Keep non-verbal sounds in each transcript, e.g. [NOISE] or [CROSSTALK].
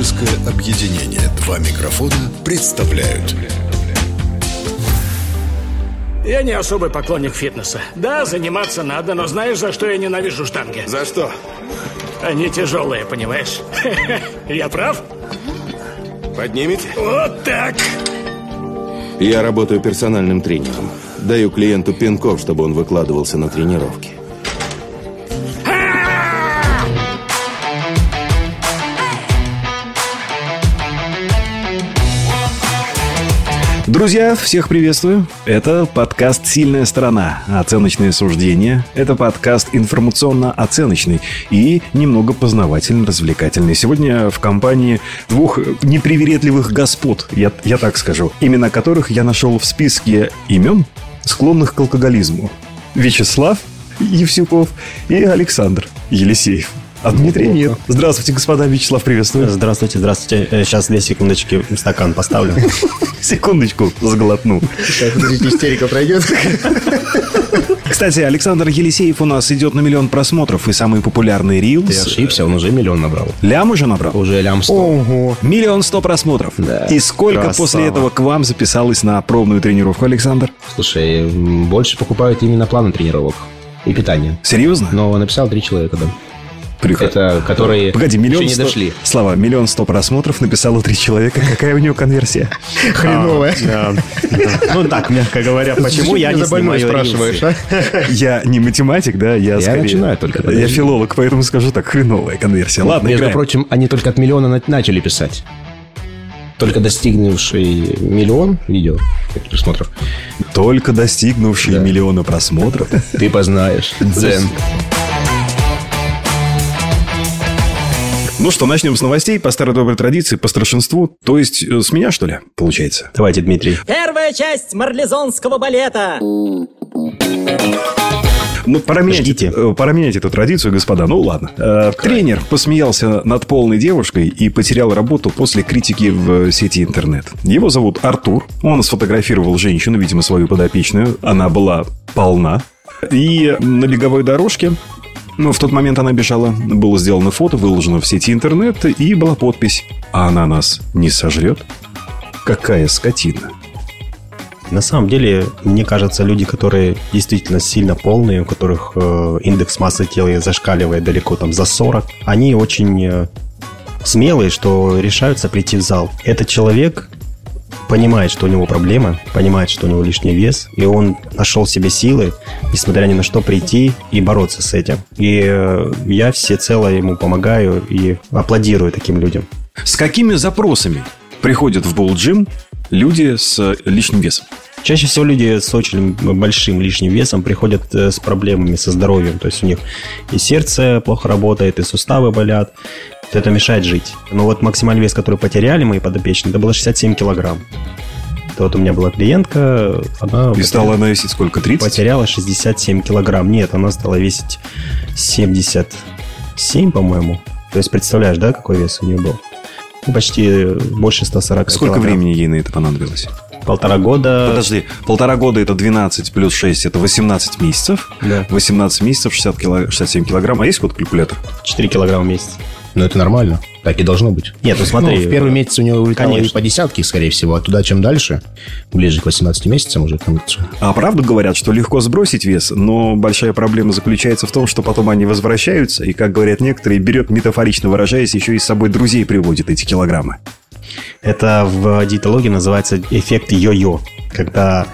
Творческое объединение «Два микрофона» представляют Я не особый поклонник фитнеса. Да, заниматься надо, но знаешь, за что я ненавижу штанги? За что? Они тяжелые, понимаешь? [LAUGHS] Я прав? Поднимете? Вот так! Я работаю персональным тренером. Даю клиенту пинков, чтобы он выкладывался на тренировки. Друзья, всех приветствую. Это подкаст «Сильная сторона». Оценочные суждения. Это подкаст информационно-оценочный и немного познавательно-развлекательный. Сегодня в компании двух непривередливых господ, я, я так скажу, имена которых я нашел в списке имен, склонных к алкоголизму. Вячеслав Евсюков и Александр Елисеев. А Дмитрий нет. Здравствуйте, господа. Вячеслав, приветствую. Здравствуйте, здравствуйте. Э, Сейчас две секундочки стакан поставлю. [LAUGHS] Секундочку, сглотну. Сейчас, истерика пройдет. [LAUGHS] Кстати, Александр Елисеев у нас идет на миллион просмотров и самый популярный Ты рилс. ошибся, он уже миллион набрал. Лям уже набрал? Уже лям сто. Ого. Миллион сто просмотров. Да. И сколько Красава. после этого к вам записалось на пробную тренировку, Александр? Слушай, больше покупают именно планы тренировок и питания. Серьезно? Но написал три человека, да. Приход- Это которые Погоди, миллион еще не сто- дошли. Слава, миллион сто просмотров написало три человека. Какая у него конверсия? [LAUGHS] Хреновая. [LAUGHS] Ну так, мягко говоря, почему я не снимаю рилсы? Я не математик, да, я, Я скорее... начинаю только, Я филолог, поэтому скажу так, хреновая конверсия. Ладно, Между играем. прочим, они только от миллиона на- начали писать. Только достигнувший миллион видео просмотров. Только достигнувшие миллиона просмотров. Ты познаешь. [LAUGHS] Дзен. Ну что, начнем с новостей по старой доброй традиции, по старшинству. То есть э, с меня, что ли, получается? Давайте, Дмитрий. Первая часть марлезонского балета. Ну, пора менять, Ждите. э, пора менять эту традицию, господа. Ну, ладно. Э, тренер посмеялся над полной девушкой и потерял работу после критики в сети интернет. Его зовут Артур. Он сфотографировал женщину, видимо, свою подопечную. Она была полна. И на беговой дорожке ну, в тот момент она бежала. Было сделано фото, выложено в сети интернет, и была подпись «А она нас не сожрет?» Какая скотина. На самом деле, мне кажется, люди, которые действительно сильно полные, у которых э, индекс массы тела зашкаливает далеко там за 40, они очень э, смелые, что решаются прийти в зал. Этот человек понимает, что у него проблема, понимает, что у него лишний вес, и он нашел в себе силы, несмотря ни на что, прийти и бороться с этим. И э, я всецело ему помогаю и аплодирую таким людям. С какими запросами приходят в Болджим люди с лишним весом? Чаще всего люди с очень большим лишним весом приходят э, с проблемами со здоровьем. То есть у них и сердце плохо работает, и суставы болят. Это мешает жить. Но вот максимальный вес, который потеряли мои подопечные, это было 67 килограмм. Это вот у меня была клиентка, она И стала она весить сколько? 30? потеряла 67 килограмм. Нет, она стала весить 77, по-моему. То есть представляешь, да, какой вес у нее был? Ну, Почти больше 140 Сколько килограмм. времени ей на это понадобилось? Полтора года. Подожди, полтора года это 12 плюс 6, это 18 месяцев. Да. 18 месяцев, 60 кило- 67 килограмм. А есть вот калькулятор? 4 килограмма в месяц. Ну, это нормально. Так и должно быть. Нет, ну смотри. Ну, в первый месяц у него улетало Конечно. по десятке, скорее всего, а туда чем дальше, ближе к 18 месяцам уже там. А правду говорят, что легко сбросить вес, но большая проблема заключается в том, что потом они возвращаются, и, как говорят некоторые, берет, метафорично выражаясь, еще и с собой друзей приводит эти килограммы. Это в диетологии называется эффект йо-йо. Когда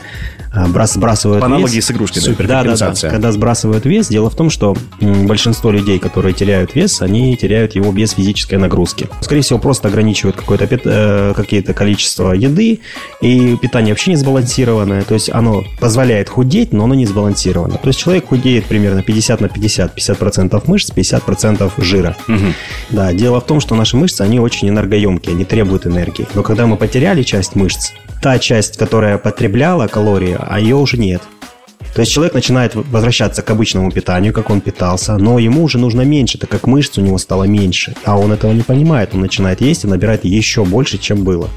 а, брас- сбрасывают По аналогии вес. с игрушкой? Супер. Да, да, да. Когда сбрасывают вес, дело в том, что большинство людей, которые теряют вес, они теряют его без физической нагрузки. Скорее всего, просто ограничивают какое-то э, какие-то количество еды, и питание вообще не сбалансированное. То есть оно позволяет худеть, но оно не сбалансировано. То есть человек худеет примерно 50 на 50. 50% мышц, 50% жира. Да, дело в том, что наши мышцы, они очень энергоемкие, они требуют энергии. Но когда мы потеряли часть мышц, та часть, которая потребляла калории, а ее уже нет. То есть человек начинает возвращаться к обычному питанию, как он питался, но ему уже нужно меньше, так как мышц у него стало меньше. А он этого не понимает, он начинает есть и набирает еще больше, чем было.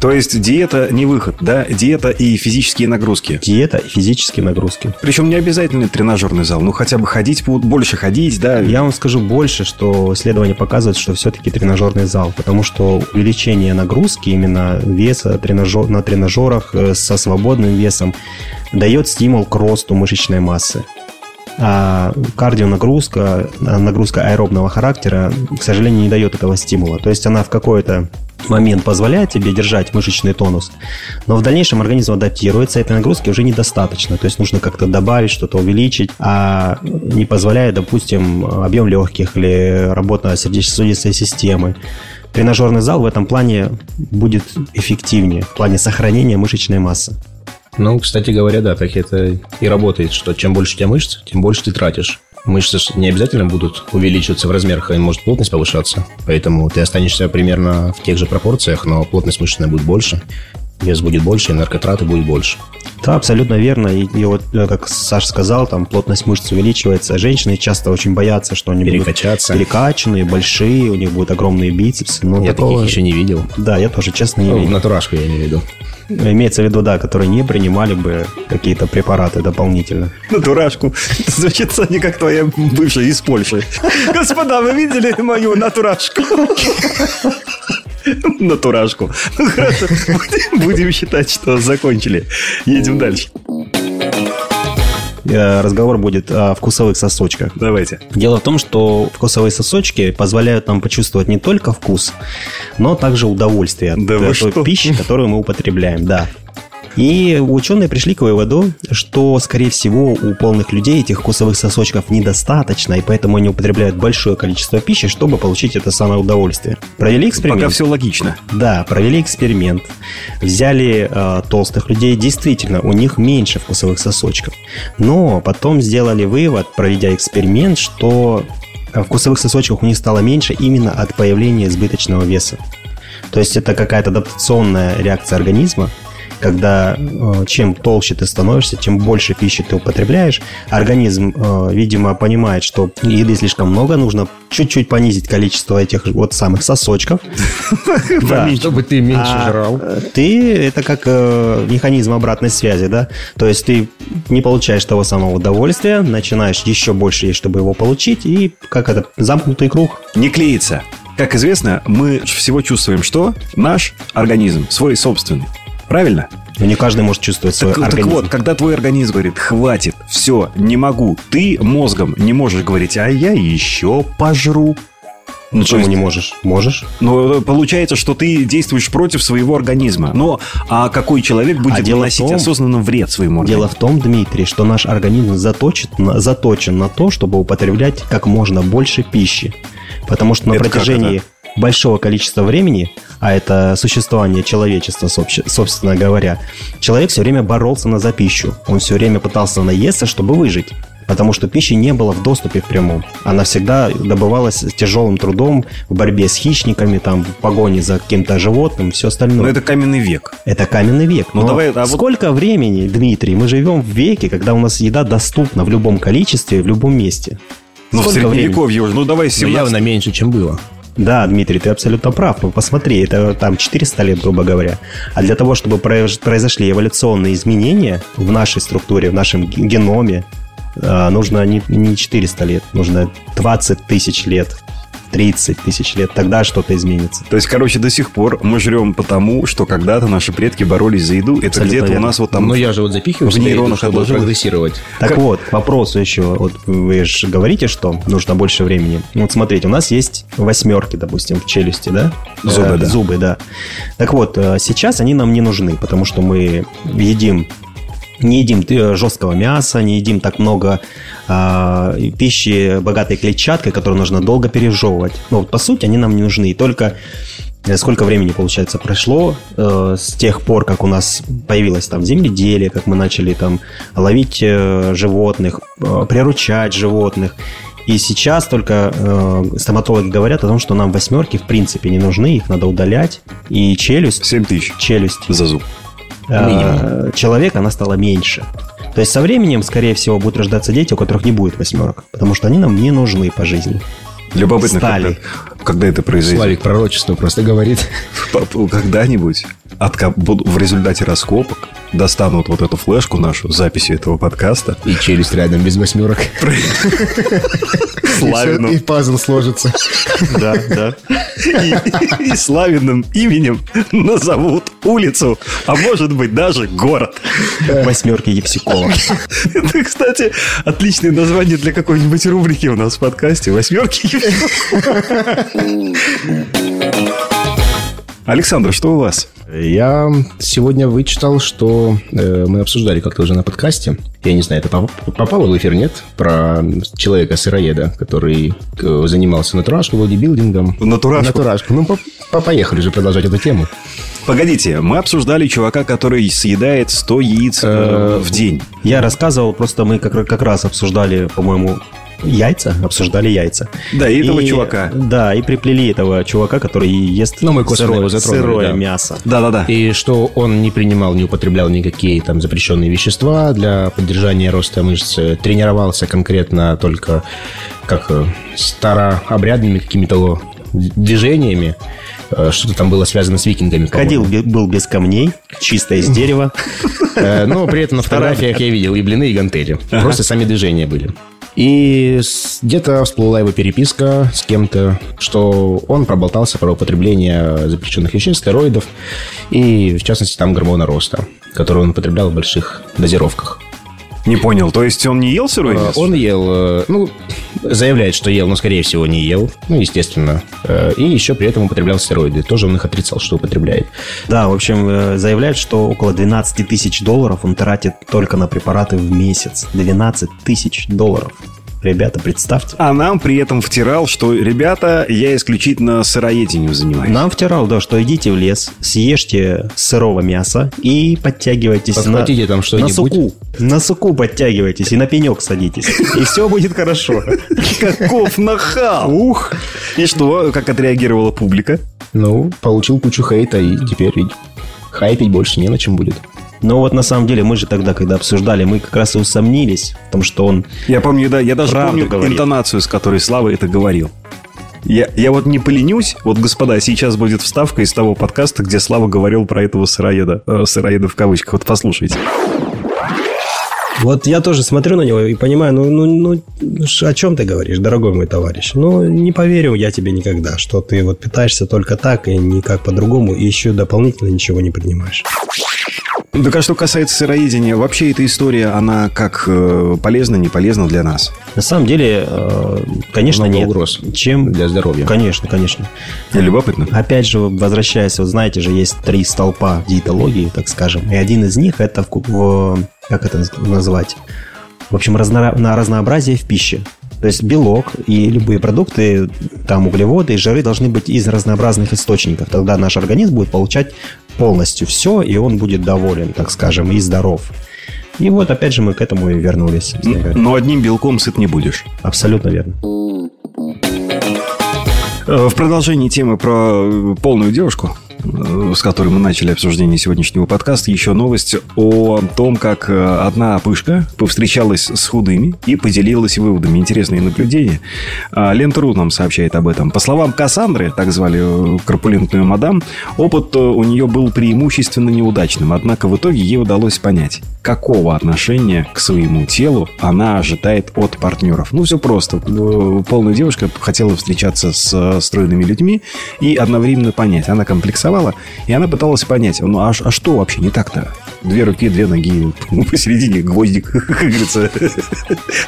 То есть диета не выход, да? Диета и физические нагрузки. Диета и физические нагрузки. Причем не обязательно тренажерный зал. Ну, хотя бы ходить, больше ходить, да? Я вам скажу больше, что исследования показывают, что все-таки тренажерный зал. Потому что увеличение нагрузки, именно веса тренажер, на тренажерах э, со свободным весом, дает стимул к росту мышечной массы. А кардионагрузка, нагрузка аэробного характера, к сожалению, не дает этого стимула. То есть она в какой-то момент позволяет тебе держать мышечный тонус, но в дальнейшем организм адаптируется, этой нагрузки уже недостаточно. То есть нужно как-то добавить, что-то увеличить, а не позволяет, допустим, объем легких или работа сердечно-сосудистой системы. Тренажерный зал в этом плане будет эффективнее в плане сохранения мышечной массы. Ну, кстати говоря, да, так это и работает, что чем больше у тебя мышц, тем больше ты тратишь. Мышцы не обязательно будут увеличиваться в размерах, и может плотность повышаться. Поэтому ты останешься примерно в тех же пропорциях, но плотность мышечная будет больше, вес будет больше, энерготраты будет больше. Да, абсолютно верно. И, и вот, как Саша сказал, там плотность мышц увеличивается. Женщины часто очень боятся, что они Перекачаться. будут перекачанные, большие, у них будут огромные бицепсы. Но я такого... таких еще не видел. Да, я тоже, честно, не ну, видел. Натурашку я не видел. Имеется в виду, да, которые не принимали бы какие-то препараты дополнительно. Натурашку. Звучит, не как твоя бывшая из Польши. Господа, вы видели мою натурашку? [LAUGHS] Натурашку. Ну хорошо, будем считать, что закончили. Едем дальше. Э, разговор будет о вкусовых сосочках. Давайте. Дело в том, что вкусовые сосочки позволяют нам почувствовать не только вкус, но также удовольствие да от вы той что? пищи, которую мы употребляем. Да. И ученые пришли к выводу, что, скорее всего, у полных людей этих вкусовых сосочков недостаточно, и поэтому они употребляют большое количество пищи, чтобы получить это самое удовольствие. Провели эксперимент. Пока все логично. Да, провели эксперимент. Взяли э, толстых людей, действительно, у них меньше вкусовых сосочков. Но потом сделали вывод, проведя эксперимент, что вкусовых сосочков у них стало меньше именно от появления избыточного веса. То есть это какая-то адаптационная реакция организма, когда э, чем толще ты становишься, чем больше пищи ты употребляешь, организм, э, видимо, понимает, что еды слишком много, нужно чуть-чуть понизить количество этих вот самых сосочков. [LAUGHS] Чтобы ты меньше А жрал. Ты, это как э, механизм обратной связи, да? То есть ты не получаешь того самого удовольствия, начинаешь еще больше есть, чтобы его получить, и как это, замкнутый круг. Не клеится. Как известно, мы всего чувствуем что? Наш организм, свой собственный. Правильно? Но не каждый может чувствовать свой Так, так организм. вот, когда твой организм говорит, хватит, все, не могу, ты мозгом не можешь говорить, а я еще пожру. Ну, Почему есть- не можешь? Можешь. Но получается, что ты действуешь против своего организма. Но а какой человек будет А наносить том- осознанно вред своему организму? Дело в том, Дмитрий, что наш организм заточен, на- заточен на то, чтобы употреблять как можно больше пищи. Потому что на Это как протяжении большого количества времени, а это существование человечества, собственно говоря, человек все время боролся на за пищу. Он все время пытался наесться, чтобы выжить. Потому что пищи не было в доступе в прямом. Она всегда добывалась с тяжелым трудом, в борьбе с хищниками, там, в погоне за каким-то животным, все остальное. Но это каменный век. Это каменный век. Ну, Но давай, а вот- сколько времени, Дмитрий, мы живем в веке, когда у нас еда доступна в любом количестве, в любом месте? Ну, в Сколько времени? средневековье уже. Ну, давай Но 17 явно меньше, чем было. Да, Дмитрий, ты абсолютно прав. Ну, посмотри, это там 400 лет, грубо говоря. А для того, чтобы произ- произошли эволюционные изменения в нашей структуре, в нашем геноме, э, нужно не 400 лет, нужно 20 тысяч лет, 30 тысяч лет. Тогда что-то изменится. То есть, короче, до сих пор мы жрем потому, что когда-то наши предки боролись за еду. Это где-то у нас вот там... Но я же вот запихиваю в нейронах чтобы отложилось. прогрессировать. Так вот, к вопросу еще. Вот вы же говорите, что нужно больше времени. Ну, Вот смотрите, у нас есть восьмерки, допустим, в челюсти, да? Зубы, Э, да. Зубы, да. Так вот, э, сейчас они нам не нужны, потому что мы едим не едим э, жесткого мяса, не едим так много а, пищи, богатой клетчаткой, которую нужно долго пережевывать. Но вот, по сути они нам не нужны. И только э, сколько времени, получается, прошло э, с тех пор, как у нас появилось там земледелие, как мы начали там ловить э, животных, э, приручать животных. И сейчас только э, стоматологи говорят о том, что нам восьмерки в принципе не нужны, их надо удалять. И челюсть, 7 тысяч челюсть за зуб. Э, человека, она стала меньше. То есть со временем, скорее всего, будут рождаться дети, у которых не будет восьмерок, потому что они нам не нужны по жизни. Любопытно, Стали. когда, когда это произойдет. Славик пророчество просто говорит. Когда-нибудь отко- в результате раскопок достанут вот эту флешку нашу, записи этого подкаста. И челюсть рядом без восьмерок. Славину. И пазл сложится. Да, да. И, и славиным именем назовут улицу, а может быть даже город. Восьмерки Евсюкова. Это, кстати, отличное название для какой-нибудь рубрики у нас в подкасте. Восьмерки. Александр, что у вас? Я сегодня вычитал, что э, мы обсуждали как-то уже на подкасте. Я не знаю, это поп- попало в эфир, нет? Про человека-сыроеда, который э, занимался натурашкой, бодибилдингом. Натурашку? Натурашку. Ну, по- по- поехали же продолжать эту тему. Погодите, мы обсуждали чувака, который съедает 100 яиц э, в день. Я рассказывал, просто мы как, как раз обсуждали, по-моему, яйца, обсуждали яйца. Да, и этого чувака. Да, и приплели этого чувака, который ест Ну, мы сырое, сырое да. мясо. Да-да-да. И что он не принимал, не употреблял никакие там запрещенные вещества для поддержания роста мышц, тренировался конкретно только как э, старообрядными какими-то движениями. Э, Что-то там было связано с викингами. Ходил, был без камней, чисто из дерева. Э, Но при этом на фотографиях я видел и блины, и гантели. Просто сами движения были. И где-то всплыла его переписка с кем-то, что он проболтался про употребление запрещенных веществ, стероидов и, в частности, там гормона роста, который он употреблял в больших дозировках. Не понял, то есть он не ел сырое Э, мясо? Он ел, э, ну, заявляет, что ел, но, скорее всего, не ел. Ну, естественно. Э, И еще при этом употреблял стероиды. Тоже он их отрицал, что употребляет. Да, в общем, э, заявляет, что около 12 тысяч долларов он тратит только на препараты в месяц. 12 тысяч долларов. Ребята, представьте. А нам при этом втирал, что, ребята, я исключительно сыроедением занимаюсь. Нам втирал, да, что идите в лес, съешьте сырого мяса и подтягивайтесь Подхватите на, там что-нибудь. на суку. На суку подтягивайтесь и на пенек садитесь. И все будет хорошо. Каков нахал! Ух! И что, как отреагировала публика? Ну, получил кучу хейта, и теперь хайпить больше не на чем будет. Но вот на самом деле мы же тогда, когда обсуждали, мы как раз и усомнились в том, что он... Я помню, да, я даже помню говорит. интонацию, с которой Слава это говорил. Я, я вот не поленюсь, вот, господа, сейчас будет вставка из того подкаста, где Слава говорил про этого сыроеда, э, сыроеда в кавычках, вот послушайте. Вот я тоже смотрю на него и понимаю, ну, ну, ну, о чем ты говоришь, дорогой мой товарищ? Ну, не поверю я тебе никогда, что ты вот питаешься только так и никак по-другому, и еще дополнительно ничего не принимаешь. Так а что касается сыроедения, вообще эта история, она как э, полезна, не полезна для нас? На самом деле, э, конечно, Много нет. угроз Чем... для здоровья. Конечно, конечно. Любопытно. Опять же, возвращаясь, вот знаете же, есть три столпа диетологии, так скажем. И один из них это в, в- как это наз- назвать? В общем, разно- на разнообразие в пище. То есть белок и любые продукты, там углеводы и жиры должны быть из разнообразных источников. Тогда наш организм будет получать полностью все, и он будет доволен, так скажем, и здоров. И вот опять же мы к этому и вернулись. Но одним белком сыт не будешь. Абсолютно верно. Э, В продолжении темы про полную девушку, с которой мы начали обсуждение сегодняшнего подкаста, еще новость о том, как э, одна пышка повстречалась с худыми и поделилась выводами. Интересные наблюдения. А, Лента.ру нам сообщает об этом. По словам Кассандры, так звали э, корпулентную мадам, опыт э, у нее был преимущественно неудачным. Однако в итоге ей удалось понять, какого отношения к своему телу она ожидает от партнеров. Ну, все просто. Э, Полная девушка хотела встречаться с э, стройными людьми и одновременно понять. Она комплексовала, и она пыталась понять, ну, а, а что вообще не так-то? Две руки, две ноги, [LAUGHS] посередине гвоздик, [LAUGHS] как говорится.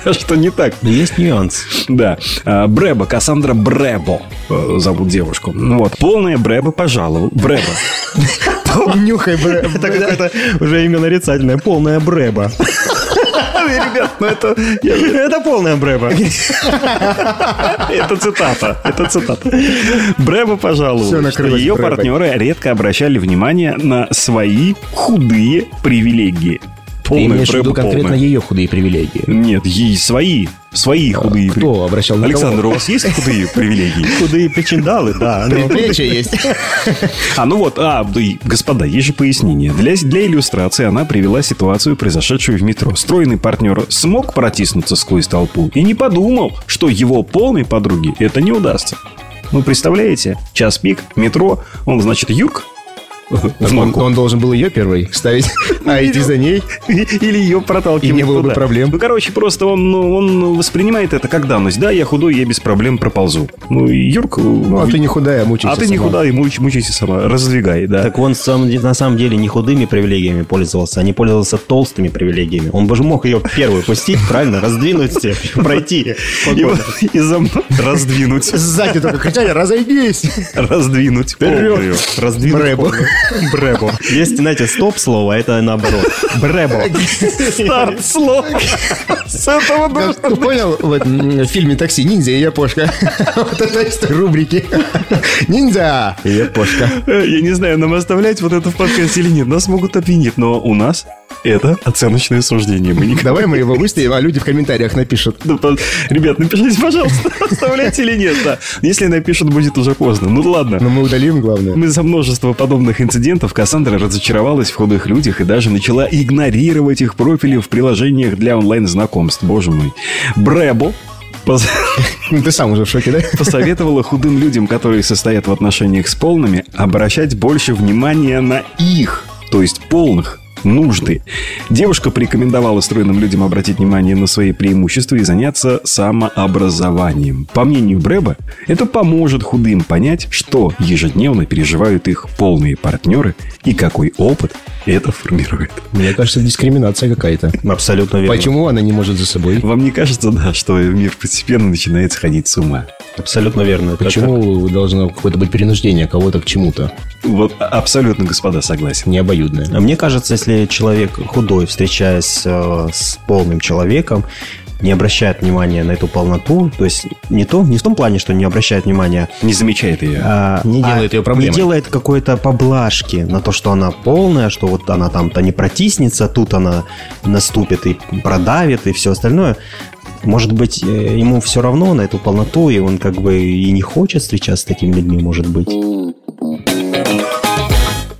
А что не так? Но есть нюанс. Да. А, Брэба, Кассандра Брэбо э, зовут девушку. Ну Вот. Полная Брэба пожаловал. Брэба. [LAUGHS] Нюхай. Тогда это уже имя нарицательное, полная бреба. Ребят, ну это... Это полная бреба. Это цитата. Это цитата. Брэба пожаловала, Всё что ее партнеры редко обращали внимание на свои худые привилегии. Ты Полная имеешь в виду конкретно полная. ее худые привилегии? Нет, ей свои. Свои худые Кто привилегии. обращал на Александр, кого? у вас есть худые [LAUGHS] привилегии? Худые причиндалы, да. ну, Предплечья [LAUGHS] есть. А, ну вот, а, господа, есть же пояснение. Для, для иллюстрации она привела ситуацию, произошедшую в метро. Стройный партнер смог протиснуться сквозь толпу и не подумал, что его полной подруге это не удастся. Ну, представляете, час пик, метро, он, значит, юг, [LAUGHS] Он, он должен был ее первой ставить, а идти за ней. Или ее проталкивать И не было бы проблем. Ну, короче, просто он, ну, он воспринимает это как данность. Да, я худой, я без проблем проползу. Ну, Юрк... Ну, а ты не худая, мучайся А ты не худая, муч- мучайся сама. Раздвигай, да. Так он сам- на самом деле не худыми привилегиями пользовался, а не пользовался толстыми привилегиями. Он бы же мог ее первую пустить, правильно, раздвинуть все, [LAUGHS] пройти. И, раздвинуть. [LAUGHS] Сзади только кричали, разойдись. Раздвинуть. Раздвинуть Брэбо. Есть, знаете, стоп-слово, это наоборот. Брэбо. Старт слов. С этого. Как Ты понял в фильме «Такси» ниндзя и япошка? Вот это рубрики. Ниндзя и япошка. Я не знаю, нам оставлять вот это в подкасте или нет. Нас могут обвинить, но у нас это оценочное суждение. Мы никогда... Давай мы его выставим, а люди в комментариях напишут. Ну, по- Ребят, напишите, пожалуйста, [LAUGHS] оставлять или нет. да. Если напишут, будет уже поздно. Ну ладно. Но мы удалим, главное. Мы за множество подобных инцидентов Кассандра разочаровалась в худых людях и даже начала игнорировать их профили в приложениях для онлайн-знакомств. Боже мой. Брэбо [LAUGHS] Ты сам уже в шоке, да? посоветовала худым людям, которые состоят в отношениях с полными, обращать больше внимания на их, то есть полных, нужды. Девушка порекомендовала стройным людям обратить внимание на свои преимущества и заняться самообразованием. По мнению Брэба, это поможет худым понять, что ежедневно переживают их полные партнеры и какой опыт это формирует. Мне кажется, дискриминация какая-то. Абсолютно верно. Почему она не может за собой? Вам не кажется, да, что мир постепенно начинает сходить с ума? Абсолютно верно. Это Почему должно какое-то быть принуждение кого-то к чему-то? Вот абсолютно, господа, согласен. Не обоюдное. А Мне кажется, если человек худой, встречаясь э, с полным человеком, не обращает внимания на эту полноту, то есть не, то, не в том плане, что не обращает внимания, Не замечает ее. а, Не делает а её проблемой. Не делает какой-то поблажки на то, что она полная, что вот она там-то не протиснется, тут она наступит и продавит и все остальное. Может быть, э, ему все равно на эту полноту, и он как бы и не хочет встречаться с такими людьми, может быть.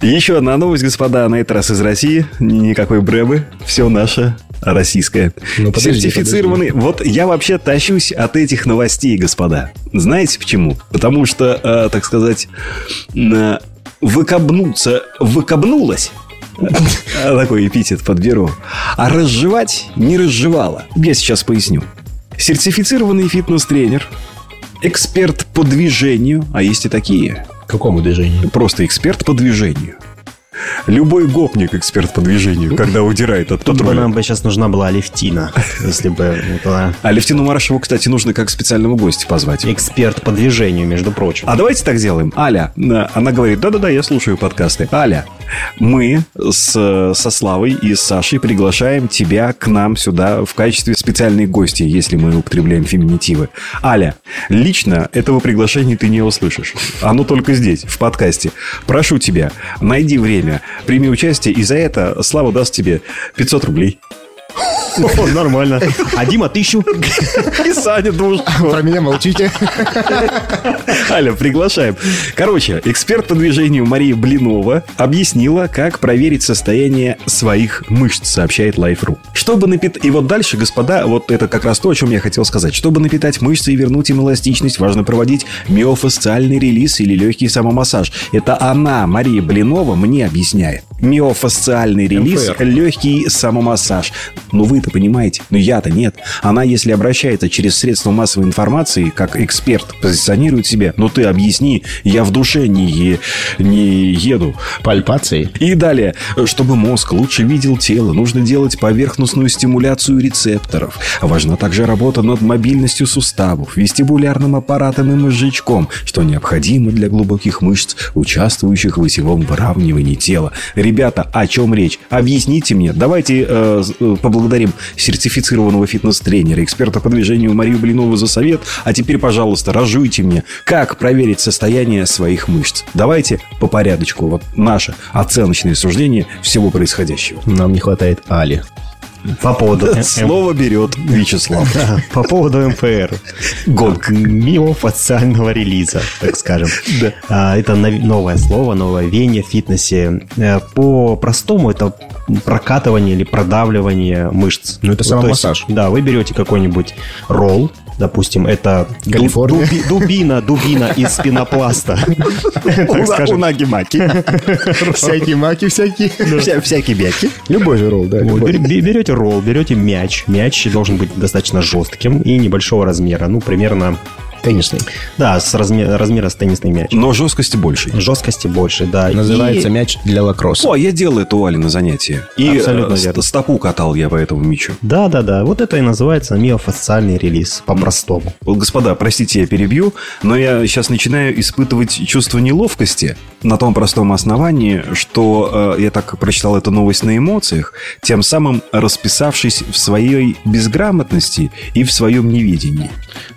Еще одна новость, господа, на этот раз из России. Никакой брэбы. Все наше российское. Ну, подожди, Сертифицированный. Вот я вообще тащусь от этих новостей, господа. Знаете почему? Потому что, э, так сказать, э, выкобнуться, выкобнулась. А, [LAUGHS] Такой эпитет подберу. А разжевать не разжевала. Я сейчас поясню. Сертифицированный фитнес-тренер, эксперт по движению, а есть и такие, Какому движению? Просто эксперт по движению. Любой гопник эксперт по движению, когда удирает от Тут бы патруля. нам бы сейчас нужна была Алевтина, если бы вот она А Левтину Марашеву, кстати, нужно как специального гостя позвать. эксперт по движению, между прочим. А давайте так сделаем. Аля, она говорит, да-да-да, я слушаю подкасты. Аля, мы с, со Славой и с Сашей приглашаем тебя к нам сюда в качестве специальной гости, если мы употребляем феминитивы. Аля, лично этого приглашения ты не услышишь. Оно только здесь, в подкасте. Прошу тебя, найди время, прими участие, и за это Слава даст тебе 500 рублей. [LAUGHS] Нормально. А Дима тысячу. И Саня должен. Про меня молчите. Аля, приглашаем. Короче, эксперт по движению Мария Блинова объяснила, как проверить состояние своих мышц, сообщает Life.ru. Чтобы напитать... И вот дальше, господа, вот это как раз то, о чем я хотел сказать. Чтобы напитать мышцы и вернуть им эластичность, важно проводить миофасциальный релиз или легкий самомассаж. Это она, Мария Блинова, мне объясняет. Миофасциальный релиз, МФР. легкий самомассаж. Ну вы-то понимаете, но я-то нет. Она, если обращается через средства массовой информации, как эксперт позиционирует себя, ну ты объясни, я в душе не, не еду. Пальпации. И далее, чтобы мозг лучше видел тело, нужно делать поверхностную стимуляцию рецепторов. Важна также работа над мобильностью суставов, вестибулярным аппаратом и мозжечком, что необходимо для глубоких мышц, участвующих в осевом выравнивании тела. Ребята, о чем речь? Объясните мне. Давайте э, с- поблагодарим сертифицированного фитнес-тренера, эксперта по движению Марию Блинову за совет. А теперь, пожалуйста, разжуйте мне, как проверить состояние своих мышц. Давайте по порядочку. Вот наше оценочное суждение всего происходящего. Нам не хватает Али. По поводу... Слово берет Вячеслав. По поводу МФР. Гонг. Миофациального релиза, так скажем. А, Это нов- новое слово, новое веяние в фитнесе. Э, По-простому это прокатывание или продавливание мышц. Ну, это есть, самомассаж. Да, вы берете какой-нибудь ролл, Допустим, это Калифорния. дуби- дубина, дубина из пенопласта. [LAUGHS] Так скажем. Унаги-маки. [LAUGHS] Всякие маки, всякие. Вся- Всякие бяки. Любой же ролл, да. Берете ролл, берете мяч. Мяч должен быть достаточно жестким и небольшого размера. Ну, примерно... Теннисный. Да, с разме- размера с теннисный мяч. Но жесткости больше. Жесткости больше, да. Называется И- мяч для лакросса. О, я делал это у Али на занятии. И Абсолютно э, верно. стопу катал я по этому мячу. Да, да, да. Вот это и называется миофасциальный релиз по-простому. Господа, простите, я перебью, но я сейчас начинаю испытывать чувство неловкости на том простом основании, что э, я так прочитал эту новость на эмоциях, тем самым расписавшись в своей безграмотности и в своем неведении.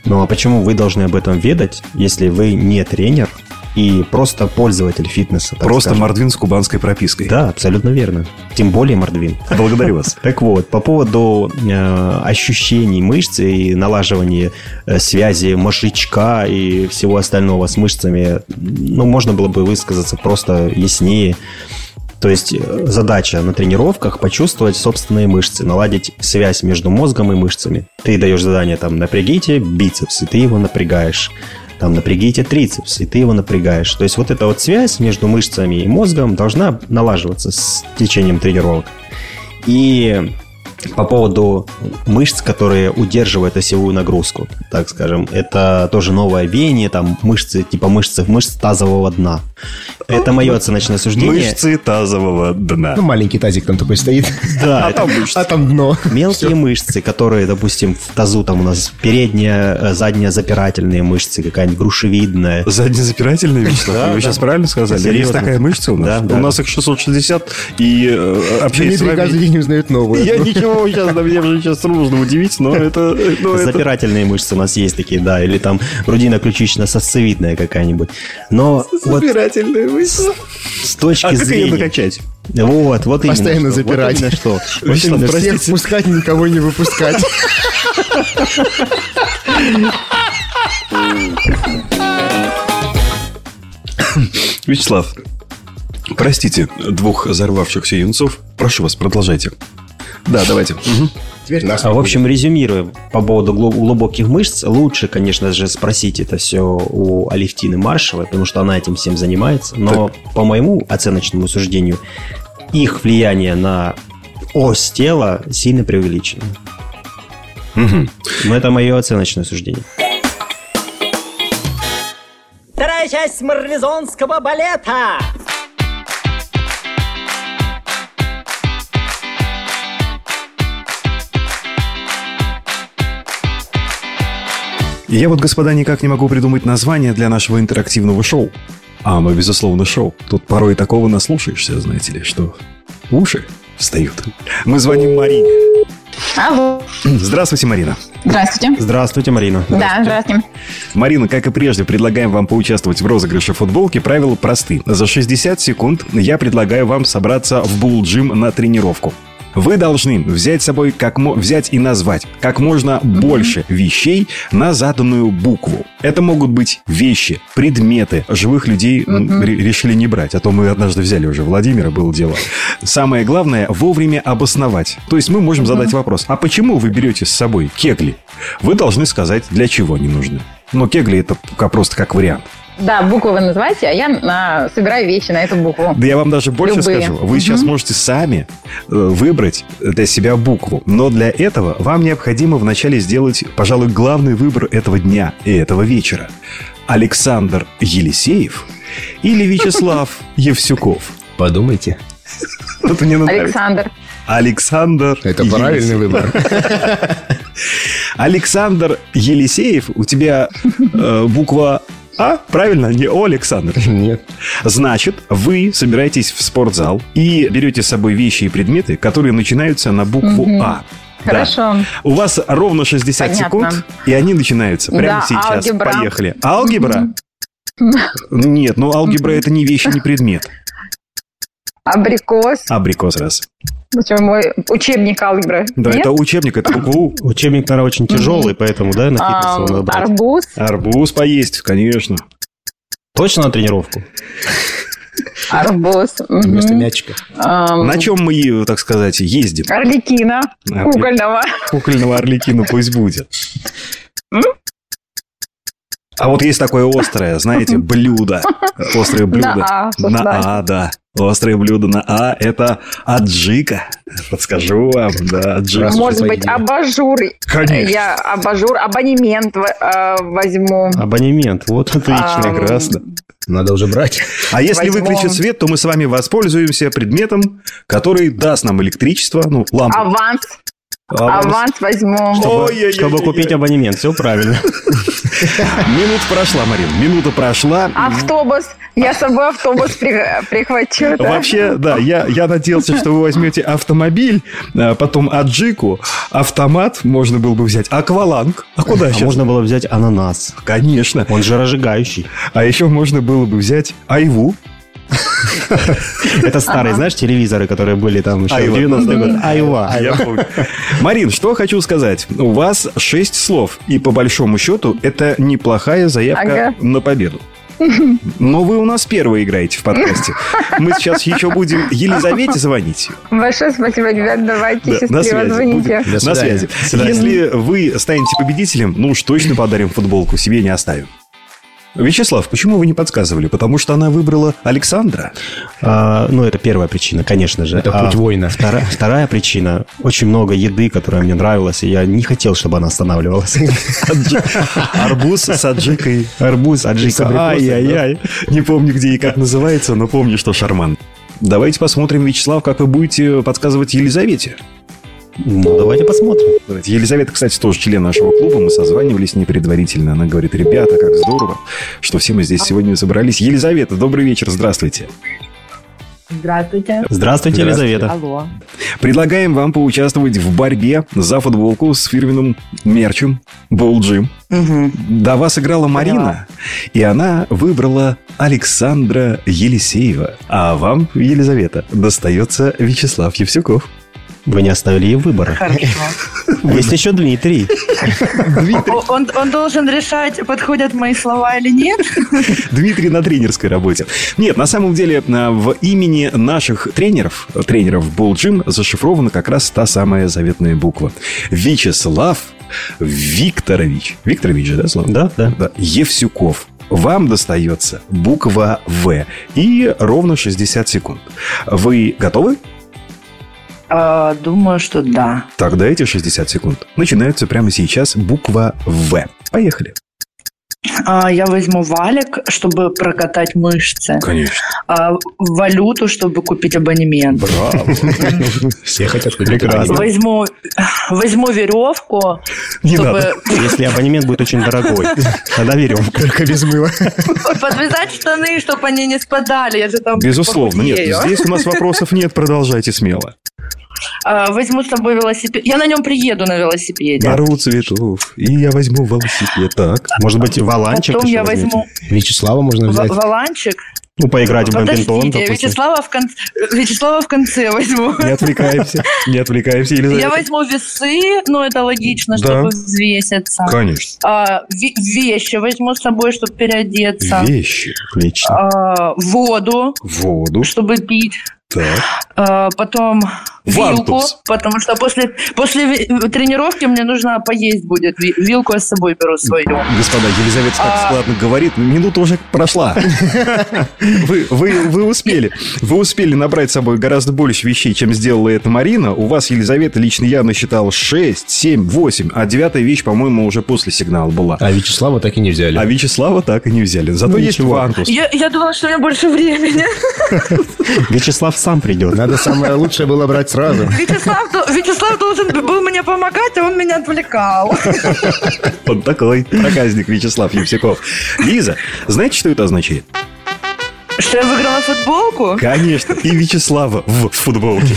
Ну а почему вы должны об этом ведать, если вы не тренер и просто пользователь фитнеса? Просто скажем? мордвин с кубанской пропиской. Да, абсолютно верно. Тем более мордвин. Благодарю вас. Так вот, по поводу э, ощущений мышцы и налаживания э, связи мозжечка и всего остального с мышцами, ну, можно было бы высказаться просто яснее. То есть э, задача на тренировках почувствовать собственные мышцы, наладить связь между мозгом и мышцами. Ты даешь задание там напрягите бицепс, и ты его напрягаешь. Там напрягите трицепс, и ты его напрягаешь. То есть вот эта вот связь между мышцами и мозгом должна налаживаться с течением тренировок. И по поводу мышц, которые удерживают осевую нагрузку, так скажем, это тоже новое веяние, там мышцы, типа мышцы, мышц тазового дна. Это мое оценочное суждение. Мышцы тазового дна. Ну, маленький тазик там такой стоит. Да, А там, а там дно. Мелкие мышцы, которые, допустим, в тазу там у нас передняя, э, задняя запирательные мышцы, какая-нибудь грушевидная. Заднезапирательная [LAUGHS] Вячеслав? Да, Вы да. сейчас правильно сказали? Есть Серьезно. такая мышца у нас? Да, да. У нас их 660, и э, общаясь с Дмитрий каждый вами... день узнает новое. Я ничего сейчас, да, меня уже сейчас трудно удивить, но [LAUGHS] это... ну, это- Запирательные мышцы у нас есть такие, да, или там грудино-ключично-сосцевидная какая-нибудь. Но вот Запирательная мышца. с точки А как ее зрения... накачать? Вот, вот именно. Постоянно что, вот запирать. именно что. [LAUGHS] Вот Вячеслав, именно, Всех впускать, никого не выпускать. Вячеслав, простите двух взорвавшихся юнцов. Прошу вас, продолжайте. Да, давайте. Мгм. Теперь нас. А, в общем, резюмируя по поводу глу- глубоких мышц, лучше, конечно же, спросить это все у Алевтины Маршевой, потому что она этим всем занимается. Но по моему оценочному суждению, их влияние на ось тела сильно преувеличено. Мгм. Но это мое оценочное суждение. Вторая часть марлезонского балета. Я вот, господа, никак не могу придумать название для нашего интерактивного шоу. А оно, безусловно, шоу. Тут порой такого наслушаешься, знаете ли, что уши встают. Мы звоним Марине. Алло. Здравствуйте, Марина. Здравствуйте. Здравствуйте, Марина. Да, здравствуйте. Марина, как и прежде, предлагаем вам поучаствовать в розыгрыше футболки. Правила просты. За 60 секунд я предлагаю вам собраться в Булл-джим на тренировку. Вы должны взять с собой как взять и назвать как можно больше вещей на заданную букву. Это могут быть вещи, предметы. Живых людей решили не брать, а то мы однажды взяли уже Владимира, было дело. Самое главное вовремя обосновать. То есть мы можем задать вопрос: а почему вы берете с собой кегли? Вы должны сказать, для чего они нужны. Но кегли это просто как вариант. Да, буквы вы называете, а я на- собираю вещи на эту букву. Да я вам даже больше Любые. скажу. Вы сейчас можете сами э, выбрать для себя букву. Но для этого вам необходимо вначале сделать, пожалуй, главный выбор этого дня и этого вечера. Александр Елисеев или Вячеслав [LAUGHS] Евсюков? Подумайте. Мне. Александр. Александр Это правильный выбор. [LAUGHS] Александр Елисеев, у тебя э, буква А, правильно? Не О, Александр. [LAUGHS] Нет. Значит, вы собираетесь в спортзал и берете с собой вещи и предметы, которые начинаются на букву. А. Да. Хорошо. У вас ровно 60 Понятно. секунд, и они начинаются прямо Да, сейчас. алгебра. Поехали. Алгебра? Нет, ну алгебра это не вещь, не предмет. Абрикос. Абрикос раз. Почему мой учебник алгебры? Да, Нет? это учебник, это буква У. [LAUGHS] Учебник, наверное, очень тяжелый, поэтому, да, на фитнес его надо брать. арбуз. Арбуз поесть, конечно. Точно на тренировку? Арбуз. [LAUGHS] Вместо мячика. На чем мы, так сказать, ездим? Орликина. Орли- Кукольного. Кукольного орликина пусть будет. А вот есть такое [LAUGHS] острое, знаете, блюдо. Острое блюдо. На А, На да. А, да. Острое блюдо на А – это аджика. Подскажу вам, да, аджика. Может быть, абажур. Конечно. Я абажур, абонемент э, возьму. Абонемент, вот отлично. Ам, Прекрасно. Надо уже брать. А если Возьмем. выключить свет, то мы с вами воспользуемся предметом, который даст нам электричество, ну, лампу. Аванс. Аванс. Аванс возьму. Ой-ой-ой-ой-ой. Чтобы купить абонемент, все правильно. [LAUGHS] [LAUGHS] Минута прошла, Марин, минута прошла. Автобус. Я с собой автобус при- прихвачу. да. Вообще, да, я, я надеялся, что вы возьмете автомобиль, а потом аджику, автомат можно было бы взять, акваланг. А куда А сейчас? можно было взять ананас. Конечно. Он же разжигающий. А еще можно было бы взять айву. [LAUGHS] Это старые, знаешь, телевизоры, которые были там еще в Айва. 90-е годы. Айва. Марин, что хочу сказать. У вас шесть слов, и по большому счету это неплохая заявка на победу. Но вы у нас первые играете в подкасте. Мы сейчас еще будем Елизавете звонить. Большое спасибо, ребят. Давайте Да, счастливо связи. звоните. Будем- На связи. Если вы станете победителем, ну уж точно подарим футболку, себе не оставим. Вячеслав, почему вы не подсказывали? Потому что она выбрала Александра. А, ну, это первая причина, конечно же. Это А путь воина. Вторая, вторая причина. Очень много еды, которая мне нравилась, и я не хотел, чтобы она останавливалась. Арбуз с аджикой. Арбуз, аджика, Ай-яй-яй. Не помню, где и как называется, но помню, что шарман. Давайте посмотрим, Вячеслав, как вы будете подсказывать Елизавете. Ну, давайте посмотрим. Давайте. Елизавета, кстати, тоже член нашего клуба. Мы созванивались с ней предварительно. Она говорит, ребята, как здорово, что все мы здесь сегодня собрались. Елизавета, добрый вечер, здравствуйте. Здравствуйте. Здравствуйте, Елизавета. Алло. Предлагаем вам поучаствовать в борьбе за футболку с фирменным мерчем Болджим. Мгм. До вас играла Марина, и она выбрала Александра Елисеева. А вам, Елизавета, достается Вячеслав Евсюков. Вы не оставили ей выбора. Хорошо. Есть еще Дмитрий. Он, он должен решать, подходят мои слова или нет. Дмитрий на тренерской работе. Нет, на самом деле а, в имени наших тренеров, тренеров Болджим, зашифрована как раз та самая заветная буква. Вячеслав Викторович. Викторович же, да, Слава? Да, да. Да, Евсюков. Вам достается буква В и ровно 60 секунд. Вы готовы? А, думаю, что да. Тогда эти 60 секунд начинаются прямо сейчас. Буква В. Поехали. А, я возьму валик, чтобы прокатать мышцы. Конечно. А, валюту, чтобы купить абонемент. Браво. [LAUGHS] Все хотят купить Прекрасно. Возьму, возьму веревку, Не чтобы надо. Если абонемент будет очень дорогой, тогда веревка. Только без мыла. подвязать штаны, чтобы они не спадали. Я же там Безусловно. Нет, похудею. здесь у нас вопросов нет. Продолжайте смело. А, возьму с собой велосипед. Я на нем приеду на велосипеде. Дару цветов. И я возьму велосипед. Так. Может быть, валанчик Потом я возьмете? возьму Вячеслава можно взять. валанчик. Ну, поиграть в бадминтон. Вячеслава в, конце, Вячеслава в конце возьму. Не отвлекаемся. Не отвлекаемся, Я Елизавета. возьму весы, ну это логично, Да. чтобы взвеситься. Конечно. А, ве- вещи возьму с собой, чтобы переодеться. Вещи. Отлично. А, воду, Воду. чтобы пить. Так. А, потом вилку, Вантус. потому что после, после тренировки мне нужно поесть будет. Ви- Вилку я с собой беру свою. Господа, Елизавета так А- складно говорит, минута уже прошла. [LAUGHS] Вы, вы, вы успели. Вы успели набрать с собой гораздо больше вещей, чем сделала это Марина. У вас, Елизавета, лично я насчитал 6, 7, 8, а девятая вещь, по-моему, уже после сигнала была. А Вячеслава так и не взяли. А Вячеслава так и не взяли. Зато Ну, есть. Вантус. Я, я думала, что у меня больше времени. Вячеслав сам придет. Надо самое лучшее было брать сразу. Вячеслав, Вячеслав должен был мне помогать, а он меня отвлекал. Вот такой проказник Вячеслав Евсяков. Лиза, знаете, что это означает? Что я выиграла футболку? Конечно, и Вячеслава в футболке.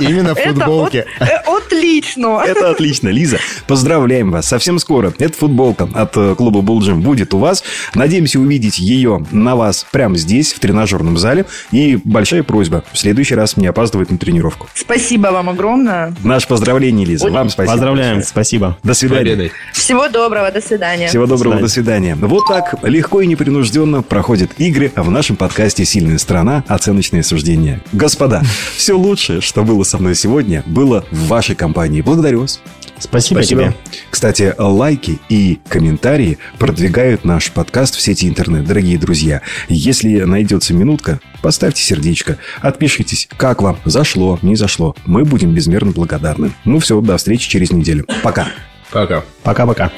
Именно в Это футболке. э, отлично. Это отлично. Лиза, поздравляем вас. Совсем скоро эта футболка от э, клуба Булджим будет у вас. Надеемся увидеть ее на вас прямо здесь, в тренажерном зале. И большая просьба, в следующий раз не опаздывать на тренировку. Спасибо вам огромное. Наше поздравление, Лиза. Вам спасибо. Поздравляем, спасибо. До свидания. Всего доброго, до свидания. Всего доброго, До свидания. Вот так легко и непринужденно проходят игры в нашем подкасте «Сильная страна. Оценочные суждения». Господа, [LAUGHS] все лучшее, что было со мной сегодня, было в вашей компании. Благодарю вас. Спасибо, Спасибо. тебе. Кстати, лайки и комментарии продвигают наш подкаст в сети интернет. Дорогие друзья, если найдется минутка, поставьте сердечко, отпишитесь, как вам, зашло, не зашло. Мы будем безмерно благодарны. Ну все, до встречи через неделю. Пока. Пока. Пока-пока.